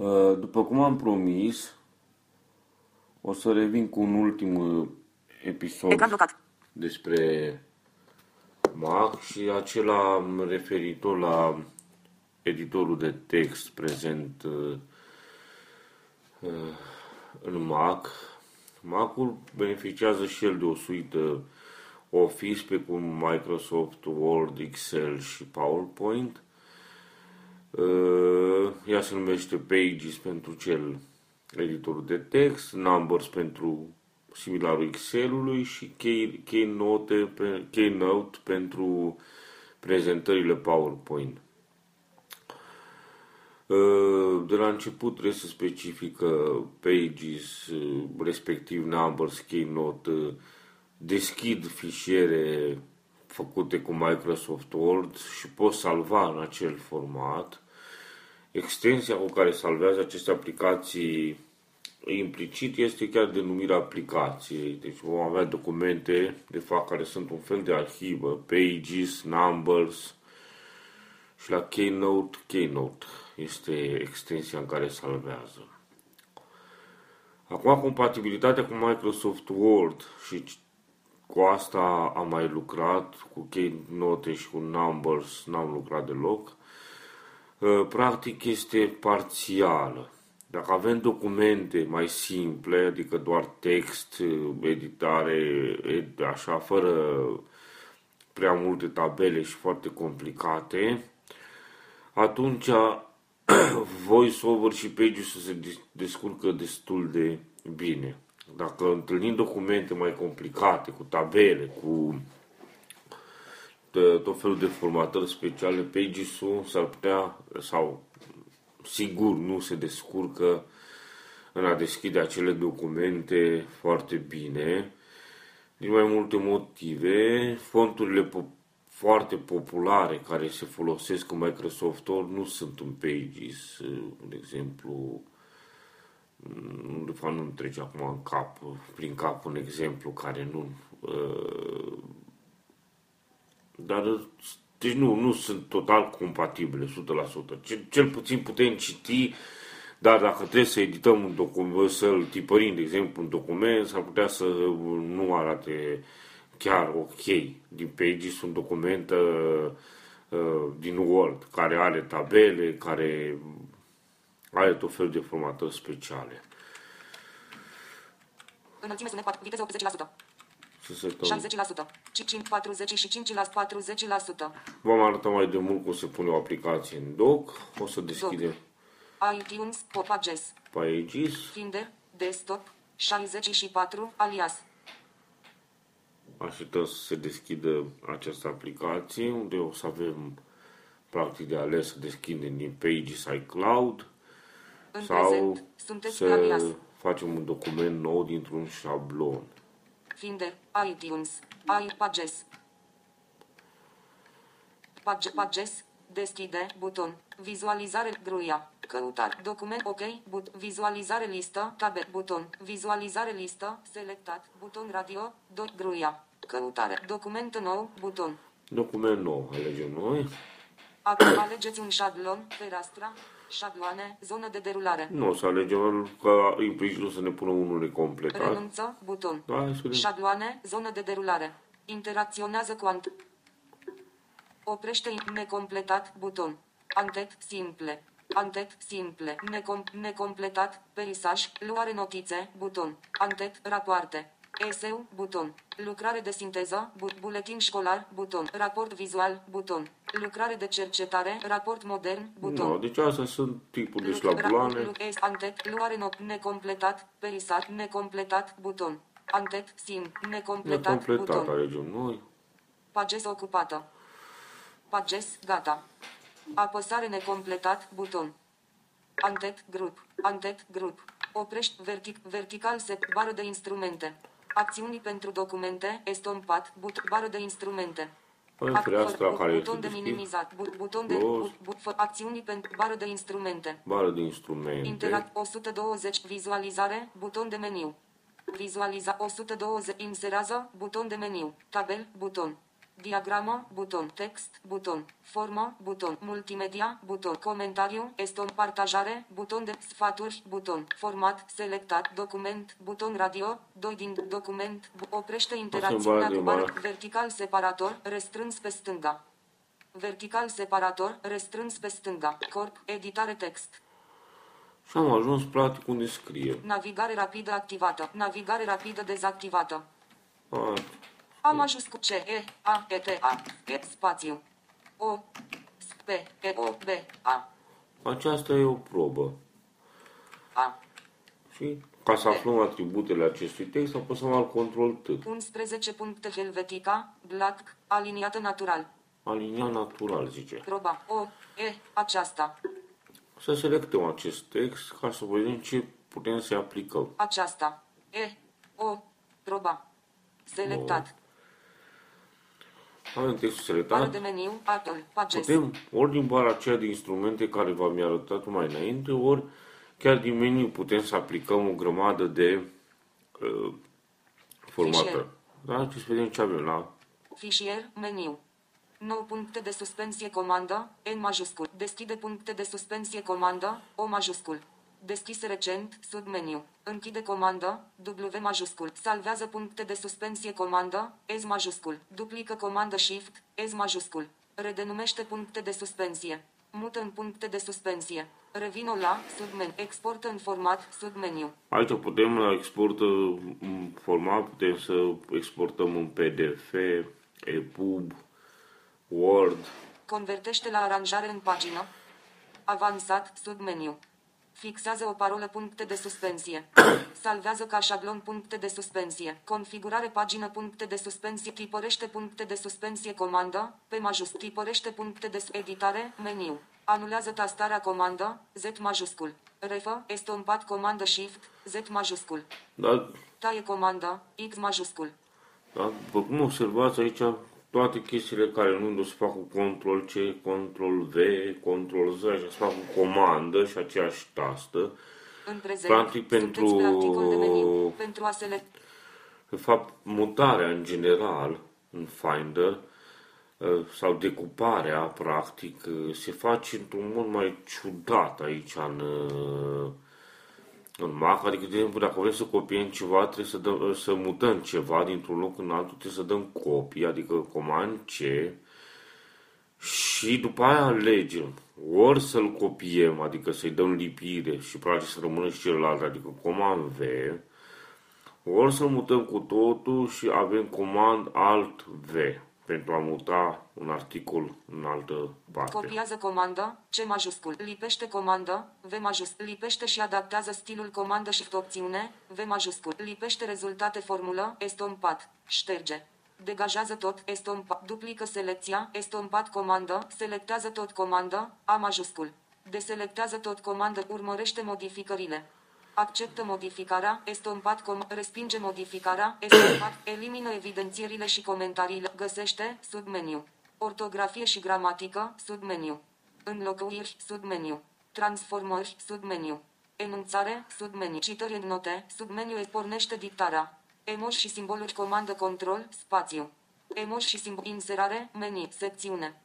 Uh, după cum am promis, o să revin cu un ultim uh, episod Ecran blocat. despre Mac și acela referitor la editorul de text prezent uh, uh, în Mac. Macul beneficiază și el de o suită Office pe cum Microsoft Word, Excel și PowerPoint. Uh, Ea se numește Pages pentru cel editorul de text, Numbers pentru similarul Excel-ului și Key- Keynote, pe- Keynote pentru prezentările PowerPoint. Uh, De la început trebuie să specifică Pages, uh, respectiv Numbers, Keynote, uh, deschid fișiere făcute cu Microsoft Word și pot salva în acel format. Extensia cu care salvează aceste aplicații implicit este chiar denumirea aplicației. Deci vom avea documente, de fapt, care sunt un fel de arhivă, pages, numbers și la Keynote, Keynote este extensia în care salvează. Acum, compatibilitatea cu Microsoft Word și cu asta am mai lucrat, cu Keynote și cu Numbers n-am lucrat deloc. Uh, Practic este parțială. Dacă avem documente mai simple, adică doar text, uh, editare, ed- așa, fără prea multe tabele și foarte complicate, atunci VoiceOver și Pages se des- descurcă destul de bine. Dacă întâlnim documente mai complicate, cu tabele, cu t- tot felul de formatări speciale, Pages-ul s-ar putea, sau sigur nu se descurcă în a deschide acele documente foarte bine, din mai multe motive. Fonturile po- foarte populare care se folosesc cu Microsoft Word nu sunt în Pages, de exemplu, nu, de fapt nu-mi trece acum în cap, prin cap un exemplu care nu... Uh, dar, deci nu, nu sunt total compatibile, 100%. Cel, cel puțin putem citi, dar dacă trebuie să edităm un document, să-l tipărim, de exemplu, un document, s-ar putea să nu arate chiar ok. Din Pages un document uh, uh, din Word, care are tabele, care are tot felul de formatări speciale. Înălțime sunet 4, viteză 80%. Să setăm. 60%. 5, 45 la 40%. V-am arătat mai de mult cum se pune o aplicație în doc. O să deschidem iTunes, Pages, Pages. Finder, Desktop, 64, alias. Așteptăm să se deschidă această aplicație, unde o să avem practic de ales să deschidem din Pages iCloud În sau prezent, sunteți pe alias. să facem un document nou dintr-un șablon. Finder, iTunes, iPages. Page, pages, deschide, buton, vizualizare, gruia, căutare, document, ok, but, vizualizare listă, tabe, buton, vizualizare listă, selectat, buton radio, do, gruia, căutare, document nou, buton. Document nou, alegem noi. Acum alegeți un șablon, fereastra, șabloane, zonă de derulare. Nu o să alegem că implicit o să ne pună unul necompletat. Renunță, buton. Da, hai să vedem. Șabloane, zonă de derulare. Interacționează cu ant. Oprește necompletat, buton. Antet, simple. Antet, simple. Necom, necompletat, peisaj, luare notițe, buton. Antet, rapoarte. Eseu, buton. Lucrare de sinteză, bu- buletin școlar, buton. Raport vizual, buton. Lucrare de cercetare, raport modern, buton. No, deci astea sunt tipul de Luc- șlabloane. Luc- Luc- Antet, luare no, necompletat, perisat, necompletat, buton. Antet, sim, necompletat, Necompletat buton. alegem noi. Pages ocupată. Pages, gata. Apăsare necompletat, buton. Antet, grup. Antet, grup. Oprești vertic, vertical set, bară de instrumente. Acțiuni pentru documente, estompat, but, bară de instrumente. Avem Ac- fereastra but- care buton este de deschis. minimizat, but, buton de Close. but, but, fă- acțiuni pentru bară de instrumente. Bară de instrumente. Interact 120 vizualizare, buton de meniu. Vizualiza 120 inserează, buton de meniu. Tabel, buton. Diagramă, buton, text, buton, formă, buton, multimedia, buton, comentariu, eston, partajare, buton de sfaturi, buton, format, selectat, document, buton radio, 2 din document, bu- oprește interacțiunea de cu bar, mare. vertical separator, restrâns pe stânga. Vertical separator, restrâns pe stânga. Corp, editare text. Și am ajuns practic unde scrie. Navigare rapidă activată. Navigare rapidă dezactivată. A, Am ajuns cu C, E, A, E, T, A, E, spațiu. O, S, P, E, O, B, A, aceasta e o probă. A. Și ca să aflăm atributele acestui text, apăsăm al control T. 11 puncte Helvetica, Black, aliniată natural. Alinia natural, zice. Proba, O, E, aceasta, Să selectăm acest text ca să vedem ce putem să aplicăm. aceasta, E, O, proba. Selectat. Avem textul Bară selectat. de meniu, Apple, Pages. Putem ori din bara aceea de instrumente care v-am arătat mai înainte, ori chiar din meniu putem să aplicăm o grămadă de uh, formate. Fișier. Da? Ce să vedem ce avem la Fișier, meniu. 9 puncte de suspensie comandă, N majuscul. Deschide puncte de suspensie comandă, O majuscul. Deschise recent, submeniu. Închide comandă, W majuscul. Salvează puncte de suspensie comandă, S majuscul. Duplică comandă Shift, S majuscul. Redenumește puncte de suspensie. Mută în puncte de suspensie. Revină la, submeniu. Exportă în format, submeniu. Aici putem la export uh, în format, putem să exportăm în PDF, EPUB, Word. Convertește la aranjare în pagină. Avansat, submeniu. Fixează o parolă puncte de suspensie. Salvează ca șablon puncte de suspensie. Configurare pagină puncte de suspensie. Tipărește puncte de suspensie comandă. Pe majus. Tipărește puncte de s- editare. Meniu. Anulează tastarea comandă. Z majuscul. Refă. Estompat comandă Shift. Z majuscul. Da, Taie comandă. X majuscul. da, după cum observați aici, toate chestiile care nu se fac cu control C, control V, control Z, așa se fac cu comandă și aceeași tastă. În prezent. Practic, sunteți pentru- pe articol de meniu. Pentru a selecta. De fapt, mutarea în general în Finder uh, sau decuparea, practic, uh, se face într-un mod mai ciudat aici în, uh, în Mac. Adică, de exemplu, dacă vrem să copiem ceva, trebuie să, dăm, să mutăm ceva dintr-un loc în altul, trebuie să dăm copii, adică comand C și după aia alegem ori să-l copiem, adică să-i dăm lipire și practic să rămână și celălalt, adică comand V, ori să mutăm cu totul și avem comand Alt V pentru a muta un articol în altă parte. Copiază comandă, C majuscul. Lipește comandă, V majuscul. Lipește și adaptează stilul comandă și opțiune, V majuscul. Lipește rezultate formulă, estompat. Șterge. Degajează tot, estompat. Duplică selecția, estompat comandă, selectează tot comandă, A majuscul. Deselectează tot comandă, urmărește modificările. Acceptă modificarea, estompat com, respinge modificarea, estompat, elimină evidențierile și comentariile, găsește, submeniu. Ortografie și gramatică, submeniu. Înlocuiri, submeniu. Transformări, submeniu. Enunțare, submeniu. Citări în note, submeniu îți pornește dictarea. Emoji și simboluri comandă control, spațiu. Emoji și simbol inserare, menu, secțiune.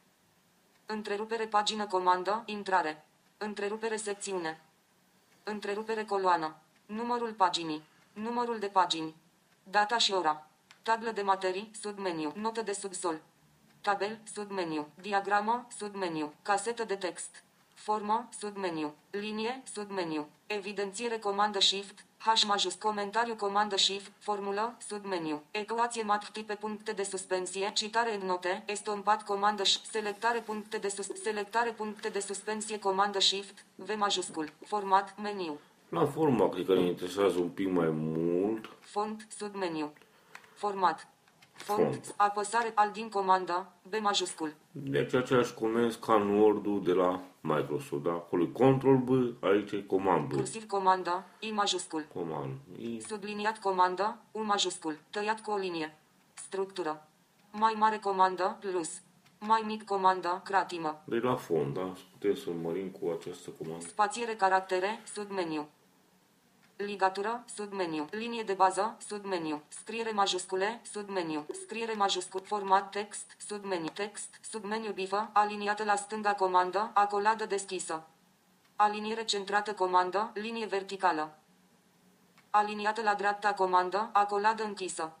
Întrerupere pagină comandă, intrare. Întrerupere secțiune. Întrerupere coloană. Numărul paginii. Numărul de pagini. Data și ora. Tablă de materii, submeniu. Notă de subsol. Tabel, submeniu. Diagramă, submeniu. Casetă de text. Formă, submeniu. Linie, submeniu. Evidențiere comandă shift, H majus comentariu comandă shift, formulă, submeniu. Ecuație mat tipe puncte de suspensie, citare în note, estompat comandă și selectare puncte de sus, selectare puncte de suspensie comandă shift, V majuscul. Format, meniu. La forma, cred că ne interesează un pic mai mult. Font, submeniu. Format. Font, Font. apăsare al din comandă, B majuscul. Deci aceeași comenzi ca în Word-ul de la Microsoft. Da? Acolo e Control B, aici e Command B. Cursiv comandă, I majuscul. Command I. Subliniat comandă, U majuscul, tăiat cu o linie. Structură. Mai mare comandă, plus. Mai mic comandă, cratimă. De la fond, da? Putem să mărim cu această comandă. Spațiere caractere, submeniu. Ligatură, submeniu. Linie de bază, submeniu. Scriere majuscule, submeniu. Scriere majuscul. Format text, submeniu. Text, submeniu bifă, aliniată la stânga comandă, acoladă deschisă. Aliniere centrată comandă, linie verticală. Aliniată la dreapta comandă, acoladă închisă.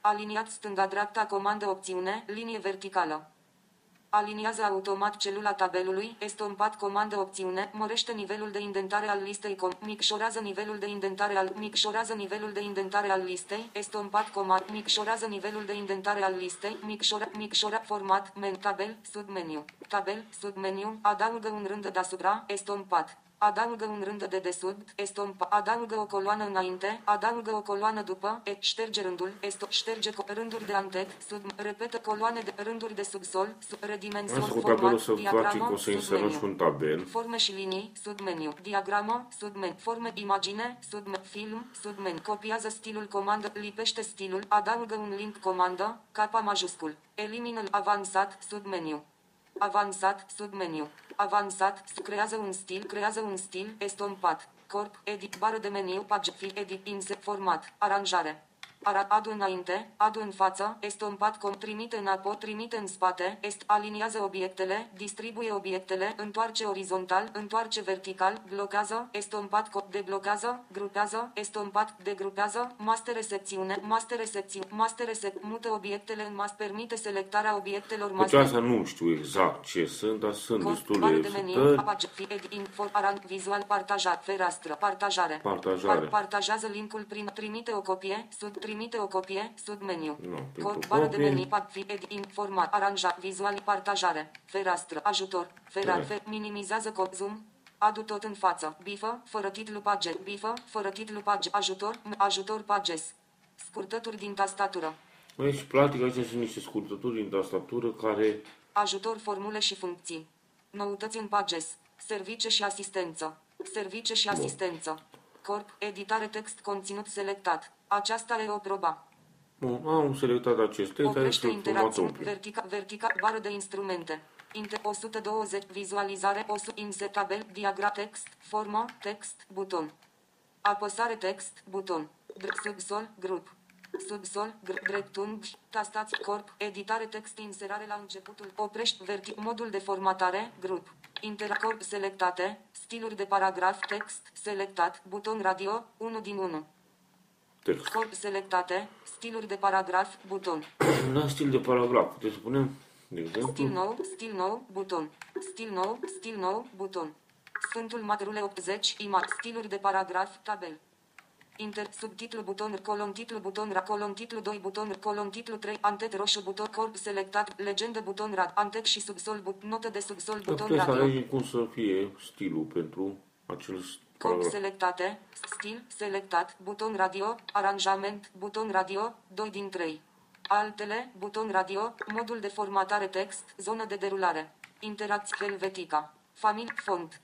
Aliniat stânga-dreapta comandă opțiune, linie verticală. Aliniază automat celula tabelului, estompat comandă opțiune, mărește nivelul de indentare al listei, com, micșorează nivelul de indentare al, micșorează nivelul de indentare al listei, estompat comand, micșorează nivelul de indentare al listei, micșora, micșora, format, men, tabel, submeniu, tabel, submeniu, adaugă un rând deasupra, estompat. Adaugă un rând de desubt, estompa, adaugă o coloană înainte, adaugă o coloană după, e, șterge rândul, esto, șterge co- rânduri de antet, sub, repetă coloane de rânduri de subsol, sub, redimension, Asta cu tabelul format, să face diagramă, că o să inserăm submeniu. și un tabel. Forme și linii, submeniu. Diagramă, submeniu. Forme, imagine, submeniu. Film, submeniu. Copiază stilul comandă, lipește stilul, adaugă un link comandă, capa majuscul. Elimină avansat, submeniu. Avansat, submeniu. Avansat, creează un stil, creează un stil, estompat. Corp, edit, bară de meniu, page, fi, edit, insert, format, aranjare. Ara, adu înainte, adu în față, estompat com, trimite înapoi, trimite în spate, est, aliniază obiectele, distribuie obiectele, întoarce orizontal, întoarce vertical, blochează, estompat com, deblochează, grupează, estompat, degrupează, mastere secțiune, mastere secțiune, mastere sec, mută obiectele în mas, permite selectarea obiectelor Deci master. asta nu știu exact ce sunt, dar sunt Corp, destul bară de de meniu, setări. apage, fi, edit, info, aran, vizual, partajat, fereastră, partajare. Partajare. partajează linkul prin, trimite o copie, sub, trimite o copie, sub meniu. Nu, pentru Corp, bară de copie. meniu, pag, fi, edit, informat, aranja, vizual, partajare, fereastră, ajutor, fera, Da. fe, minimizează cop, zoom, adu tot în față, bifă, fără titlu paget, bifă, fără titlu paget, ajutor, m- ajutor pages. Scurtături din tastatură. Deci, practic, aici sunt niște scurtături din tastatură care Ajutor formule și funcții. Noutăți în pages. Service și asistență. Service și asistență. Corp, editare text conținut selectat. Aceasta e o proba. Bun, am selectat aceste care Oprește sunt format interacțiuni. open. Vertica, vertica, bară de instrumente. Inter 120, vizualizare, 100, insert tabel, diagram text, formă, text, buton. Apăsare text, buton. Dr- subsol, grup. Subsol, gr- dreptunghi, tastați, corp, editare text, inserare la începutul, oprești, verti, modul de formatare, grup. Intercorp selectate, stiluri de paragraf, text, selectat, buton radio, 1 din 1. Text. Corp selectate, stiluri de paragraf, buton. La stil de paragraf, puteți spune, de Stil exemplu, nou, stil nou, buton. Stil nou, stil nou, buton. Sfântul Matrule 80, ima, stiluri de paragraf, tabel. Inter, subtitlu, buton, colon, titlu, buton, ra, colon, titlu, 2, buton, colon, titlu, 3, antet, roșu, buton, corp, selectat, legendă, buton, rad, antet și subsol, but, notă de subsol, dar buton, puteți să radio. alegem cum să fie stilul pentru acel Corp paragraf. selectate, stil, selectat, buton radio, aranjament, buton radio, 2 din 3. Altele, buton radio, modul de formatare text, zonă de derulare. Interacție Helvetica. Familie, font.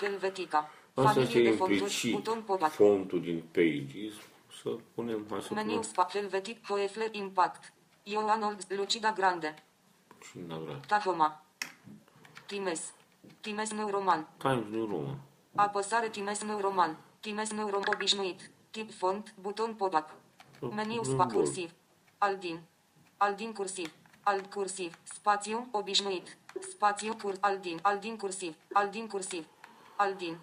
Helvetica. Asta Familie este de fonturi, implicit buton popat. fontul din Pages. Să punem, hai să Meniu punem spa, Helvetic, Poefler, Impact. Ioan Old, Lucida Grande. și în vrea. Tahoma. Times. Times Neuroman. Times New Roman. Apăsare Times Neuroman. Times Neurom obișnuit. Tip font, buton pop-up. Meniu spa Bun. cursiv. Aldin. Aldin cursiv. Alt cursiv. Spațiu obișnuit. Spațiu cur Aldin. Aldin cursiv. Aldin cursiv. Aldin.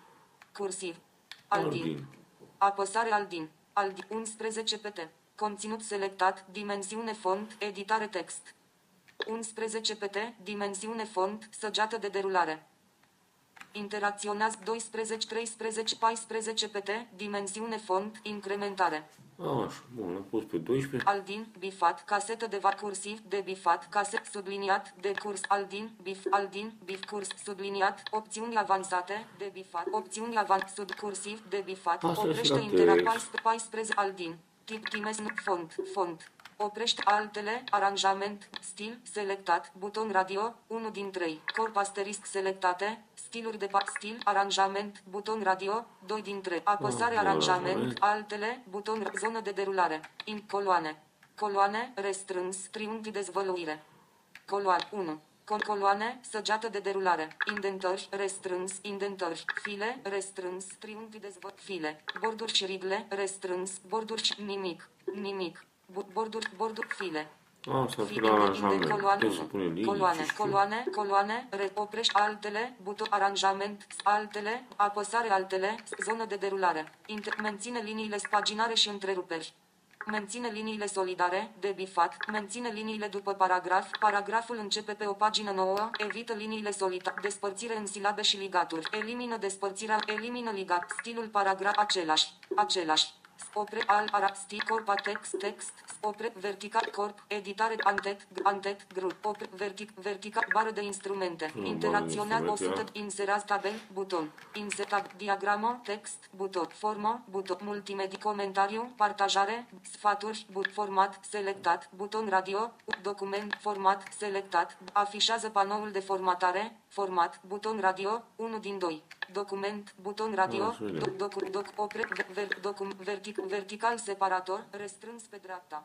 Cursiv. Aldin. Aldin. Apăsare Aldin. Aldin 11 PT. Conținut selectat, dimensiune font, editare text. 11 PT, dimensiune font, săgeată de derulare. Interacționează 12, 13, 14 PT, dimensiune font, incrementare. Așa, bun, l-am pus pe 12. Aldin, bifat, casetă de var cursiv, de bifat, caset subliniat, de curs, Aldin, bif, Aldin, bif, curs, subliniat, opțiuni avansate, de bifat, opțiuni avan, sub cursiv, de bifat, Asta e și oprește la interact, text. 14, Aldin, tip, times, font, font, oprește altele, aranjament, stil, selectat, buton radio, 1 din 3, corp asterisc selectate, stiluri de pa, stil, aranjament, buton radio, 2 din 3, apăsare, Ah, aranjament, aranjament. altele, buton, zonă de derulare, in coloane, coloane, restrâns, triunghi dezvăluire, coloane, 1, Con coloane, săgeată de derulare. Indentări, restrâns, indentări, file, restrâns, triunghi dezvăt, file, borduri și rigle, restrâns, borduri și nimic, nimic, Bu- borduri, borduri, file. Asta ar fi File, la inde- aranjament. coloane, Trebuie să punem linii, coloane, ce știu. coloane, coloane, re, oprești altele, buton, aranjament, altele, apăsare altele, zonă de derulare. Inter, menține liniile spaginare și întreruperi. Menține liniile solidare, de bifat, menține liniile după paragraf, paragraful începe pe o pagină nouă, evită liniile solitare, despărțire în silabe și ligaturi, elimină despărțirea, elimină ligat, stilul paragraf același, același. Opre al ara stil corp a text text opre vertical corp editare antet antet grup. Opre vertic vertical bară de instrumente. Bară de interacționat instrumente, 100 inserat tabel buton. Insert diagramă text buton. Formă buton. Multimedia comentariu partajare sfaturi but format selectat. Buton radio document format selectat. Afișează panoul de formatare format buton radio 1 din 2 document buton radio Ah, să vedem. doc, doc, doc, opre, ver, ver, docum, vertic, vertical separator, restrâns pe dreapta.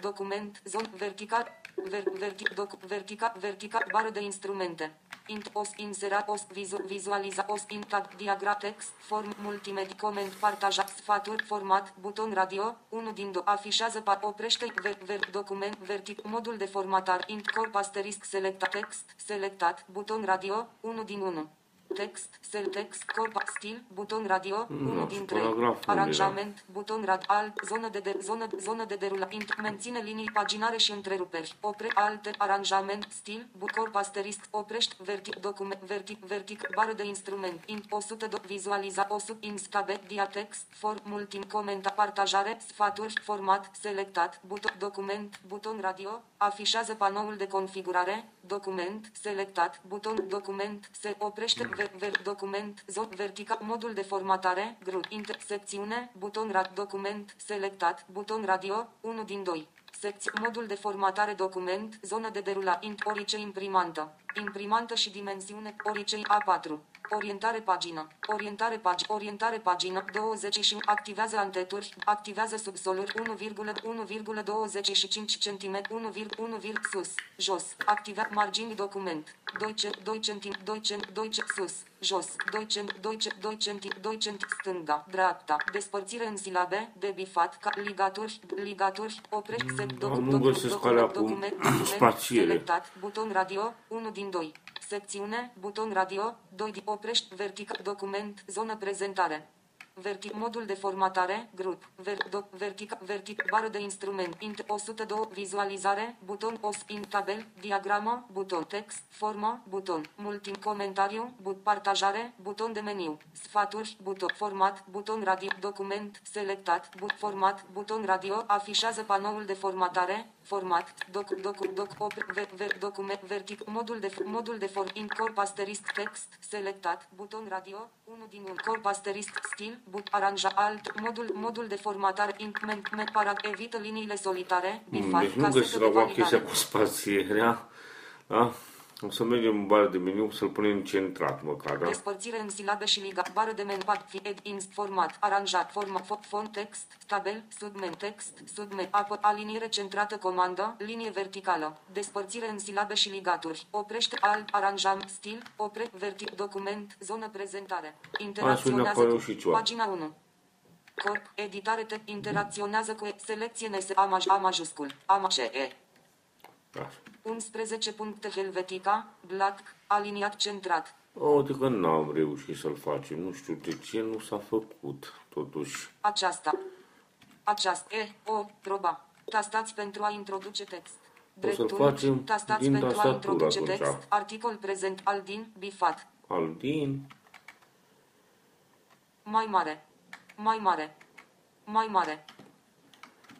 Document, zon, vertical, ver, vertic, doc, vertical, vertical, bară de instrumente. Int, os, insera, os, vizu, vizualiza, os, intab, diagram, text, form, multimedia, coment, partaja, sfaturi, format, buton radio, 1 din 2, afișează, pa, oprește, ver, ver, document, vertic, modul de formatare, int, corp, asterisc, selectat, text, selectat, buton radio, 1 din 1. Text, cel text, corp, stil, buton radio, Nu, 1 din și 3. paragraful unde era? Aranjament, buton rad, alt, zonă de, de zonă, zonă de derulare, int, menține linii paginare și întreruperi. Opre, alte, aranjament, stil, bu, corp, asterisc, oprești, vertic, document, vertic, vertic, bară de instrument, int, 100, do, vizualiza, 100, instabe, diatext, form, multim, comenta, partajare, sfaturi, format, selectat, buton, document, buton radio, afișează panoul de configurare, document, selectat, buton, document, se oprește, ver, ver, document, zon, vertical, modul de formatare, grup, intersecțiune, buton, rad, document, selectat, buton radio, 1 din 2. Secție, modul de formatare document, zonă de derula, int, orice imprimantă, imprimantă și dimensiune, orice A4. Orientare pagină. Orientare pagină. Orientare pagină. 21. Activează anteturi. Activează subsoluri. 1,1,25 cm. 1,1, sus. Jos. Activea margini document. 2 cm. 2 cm. 2 cm. 2 cm. Sus. Jos. 2 cm. 2 cm. 2 cm. 2 cm. Stânga. Dreapta. Despărțire în silabe. De bifat. Ca ligaturi. Ligaturi. Oprești. Se, doc, nu doc, găsesc doc, alea cu document, document, spațiere. selectat, buton radio, 1 din 2. Secțiune, buton radio, 2 din oprești, vertical, document, zonă prezentare. Vertic, modul de formatare, grup, ver, doc, vertic, vertic, bară de instrument, int, 102, vizualizare, buton, os, in, tabel, diagramă, buton, text, formă, buton, multim, comentariu, but, partajare, buton de meniu, sfaturi, buton, format, buton radio, document, selectat, but, format, buton radio, afișează panoul de formatare, format, doc, doc, doc, op, ver, ver, document, vertic, modul de, modul de form, in, corp, asterisc, text, selectat, buton radio, 1 din 1, corp, asterisc, stil, but, aranja, alt, modul, modul de formatare, increment, met, para, evită liniile solitare, bifat, Deci nu casete găsesc de acum chestia validare. cu spatierea. Da? O să mergem în bară de meniu să-l punem centrat măcar, da? Despărțire în silabe și liga. Bară de menu. Pad. Ed. Inst. Format. Aranjat. Format. Fo- Font. Text. Tabel. Submen. Text. Submen. Apă. Aliniere centrată. Comandă. Linie verticală. Despărțire în silabe și ligaturi. Oprește. Alt. Aranjam. Stil. Opre. Vertic. Document. Zonă prezentare. Interacționează apare cu. și ceva. Pagina 1. Corp. Editare. Te. Interacționează cu. Selecție. NS. A, maj, A majuscul. A ma- E. Așa. 11 puncte Helvetica. Black. Aliniat centrat. O, de că n-am reușit să-l facem. Nu știu de ce nu s-a făcut, totuși. Aceasta. Aceasta. E. O. Proba. Tastați pentru a introduce text. O să-l Dreptul. facem Tastați din pentru a tastatură introduce atunci. text. Articol prezent. Aldin. Bifat. Aldin. Mai mare. Mai mare. Mai mare.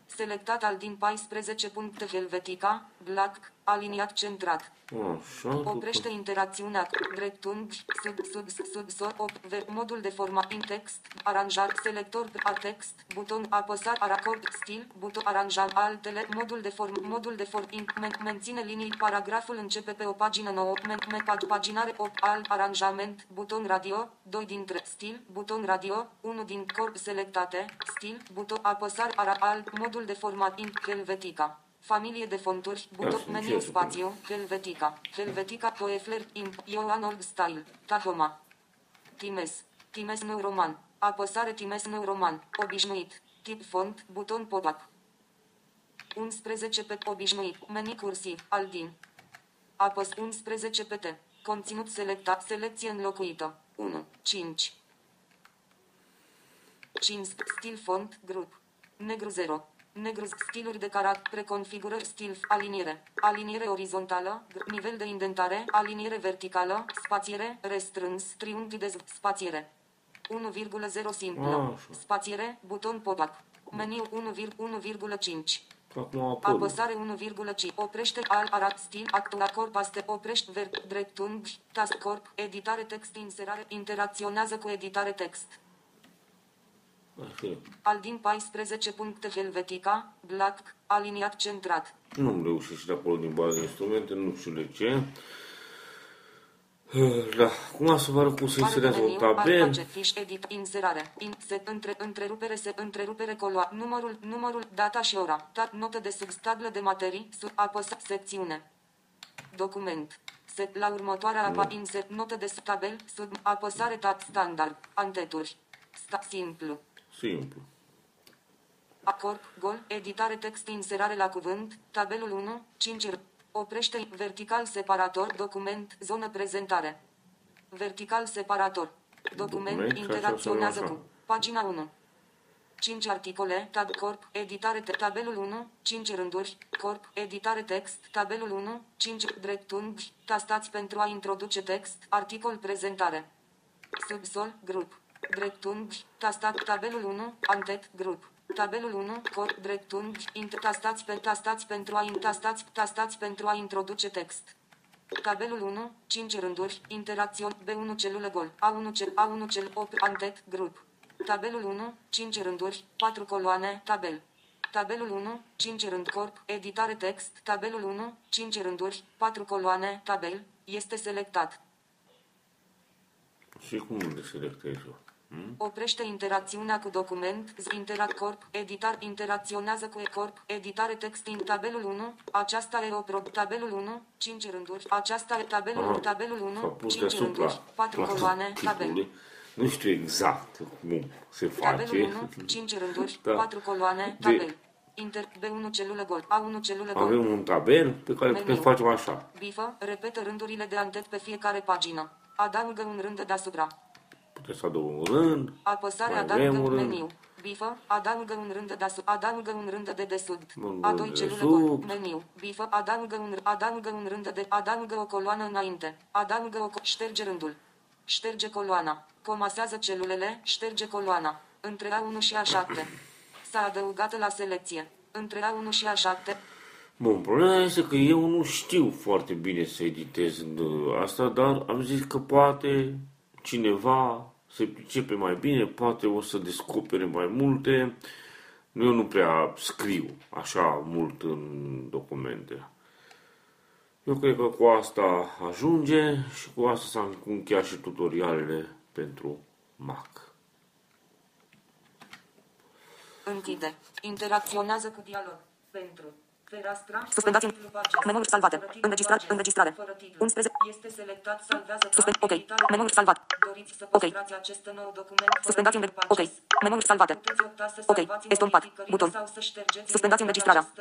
Selectat Aldin 14 puncte Helvetica. Black. Aliniat centrat. Așa, Oprește interacțiunea cu dreptunghi, sub, sub, sub, sub, op, ver, modul de format in text, aranjat, selector a text, buton apăsat, aracord, stil, buton aranjat, altele, modul de form, modul de form, in, men, menține linii, paragraful începe pe o pagină nouă, men, men, pag, paginare, op, alt, aranjament, buton radio, 2 dintre, stil, buton radio, 1 din corp selectate, stil, buton apăsare, ara, alt, modul de format in, helvetica. Familie de fonturi, Ia, buton, sunt meniu ce spațiu, Helvetica, Helvetica Toefler, Imp, Ioan Org Style, Tahoma, Times, Times Neuroman, apăsare Times Neuroman, obișnuit, tip font, buton pop-up. 11 pe obișnuit, meni cursiv, Aldin. Apăs 11 pe T. Conținut selectat, selecție înlocuită. 1, 5. 5. Stil font, grup. Negru 0. Negru stiluri de caracter, preconfigurări stil, aliniere, aliniere orizontală, gr- nivel de indentare, aliniere verticală, spațiere, restrâns, triunghi de z- spațiere. 1,0 simplă, Așa. spațiere, buton pop-up. Meniu 1,1,5. Acum a apărut. Apăsare 1,5. Oprește al arat stil actul corp aste oprește ver dreptunghi task corp editare text inserare interacționează cu editare text. Așa e. Aldin 14 puncte Helvetica, Black, aliniat centrat. Nu-mi reușește de acolo din baza de instrumente, nu știu de ce. Da, cum să vă arăt cum se inserează un tabel? Pace, fiș, edit, inserare, in, se, între, întrerupere, se, întrerupere, coloa, numărul, numărul, data și ora, tat, notă de substabilă de materii, sub, apăsa, secțiune, document, set, la următoarea apa, insert, notă de sub- tabel, sub, apăsare, tab, standard, anteturi, sta, simplu, Simplu. Acord, gol, editare text, inserare la cuvânt, tabelul 1, 5, r- oprește, vertical separator, document, zonă prezentare. Vertical separator. Document, Document, și așa interacționează să-l cu. așa. Pagina 1. 5 articole, tab corp, editare te- tabelul 1, 5 rânduri, corp, editare text, tabelul 1, 5 dreptunghi, tastați pentru a introduce text, articol prezentare. Subsol, grup. Dreptunghi, tastat, tabelul 1, antet, grup. Tabelul 1, corp, dreptunghi, int, tastați, pe, tastați pentru a, in- tastați, tastați pentru a introduce text. Tabelul 1, 5 rânduri, interacțiuni, B1 celulă gol, A1 cel, A1 cel, op, antet, grup. Tabelul 1, 5 rânduri, 4 coloane, tabel. Tabelul 1, 5 rând corp, editare text, tabelul 1, 5 rânduri, 4 coloane, tabel, este selectat. Și cum le selectez eu? Hmm? Oprește interacțiunea cu document, z- interact corp, editar, interacționează cu e-corp, editare text în tabelul 1, aceasta e o pro, tabelul 1, 5 rânduri, aceasta e tabelul, Aha, tabelul S-a 1, pus 5 deasupra rânduri, 4 la coloane, tabel. titlului. Nu știu exact cum se Tabelul face. 1, 5 rânduri, Da. 4 coloane, De- tabel. Inter, B1 celulă gol, A1 celulă gol. Avem un tabel pe care putem să Meniu. facem așa. Bifă, repetă rândurile de antet pe fiecare pagină. Adaugă un rând deasupra. Putem să adăugăm un rând. Apăsare Mai adaugă avem un rând. meniu. Bifă, adaugă un rând de deasupra. Adaugă un rând de desubt. Un A rând doi de celulă desubt. gol. Meniu. Bifă, adaugă un, adaugă un rând de, adaugă o coloană înainte. Adaugă o, co- șterge rândul. Șterge coloana. Comasează celulele, șterge coloana. Între A1 și A7. S-a adăugat la selecție. Între A1 și A7. Bun, problema este că eu nu știu foarte bine să editez în uh, asta, dar am zis că poate cineva se pricepe mai bine, poate o să descopere mai multe. Eu nu prea scriu așa mult în documente. Eu cred că cu asta ajunge și cu asta s-au încheiat și tutorialele pentru Mac. Închide. Interacționează cu dialog. Pentru. Fereastra. Suspendați în- menuri salvate. Fără titlu, Înregistrare. pagina. Înregistrare. Fără titlu. 11. Este selectat, salvează Suspend. ca Ok. editare. Menuri salvat. Doriți să Ok. păstrați acest nou document fără Suspendați titlu, înre- Ok. pages. Menuri salvate. Puteți opta să Ok. salvați Estompat. modificările Buton. sau să ștergeți Suspendați imediat înregistrarea. acest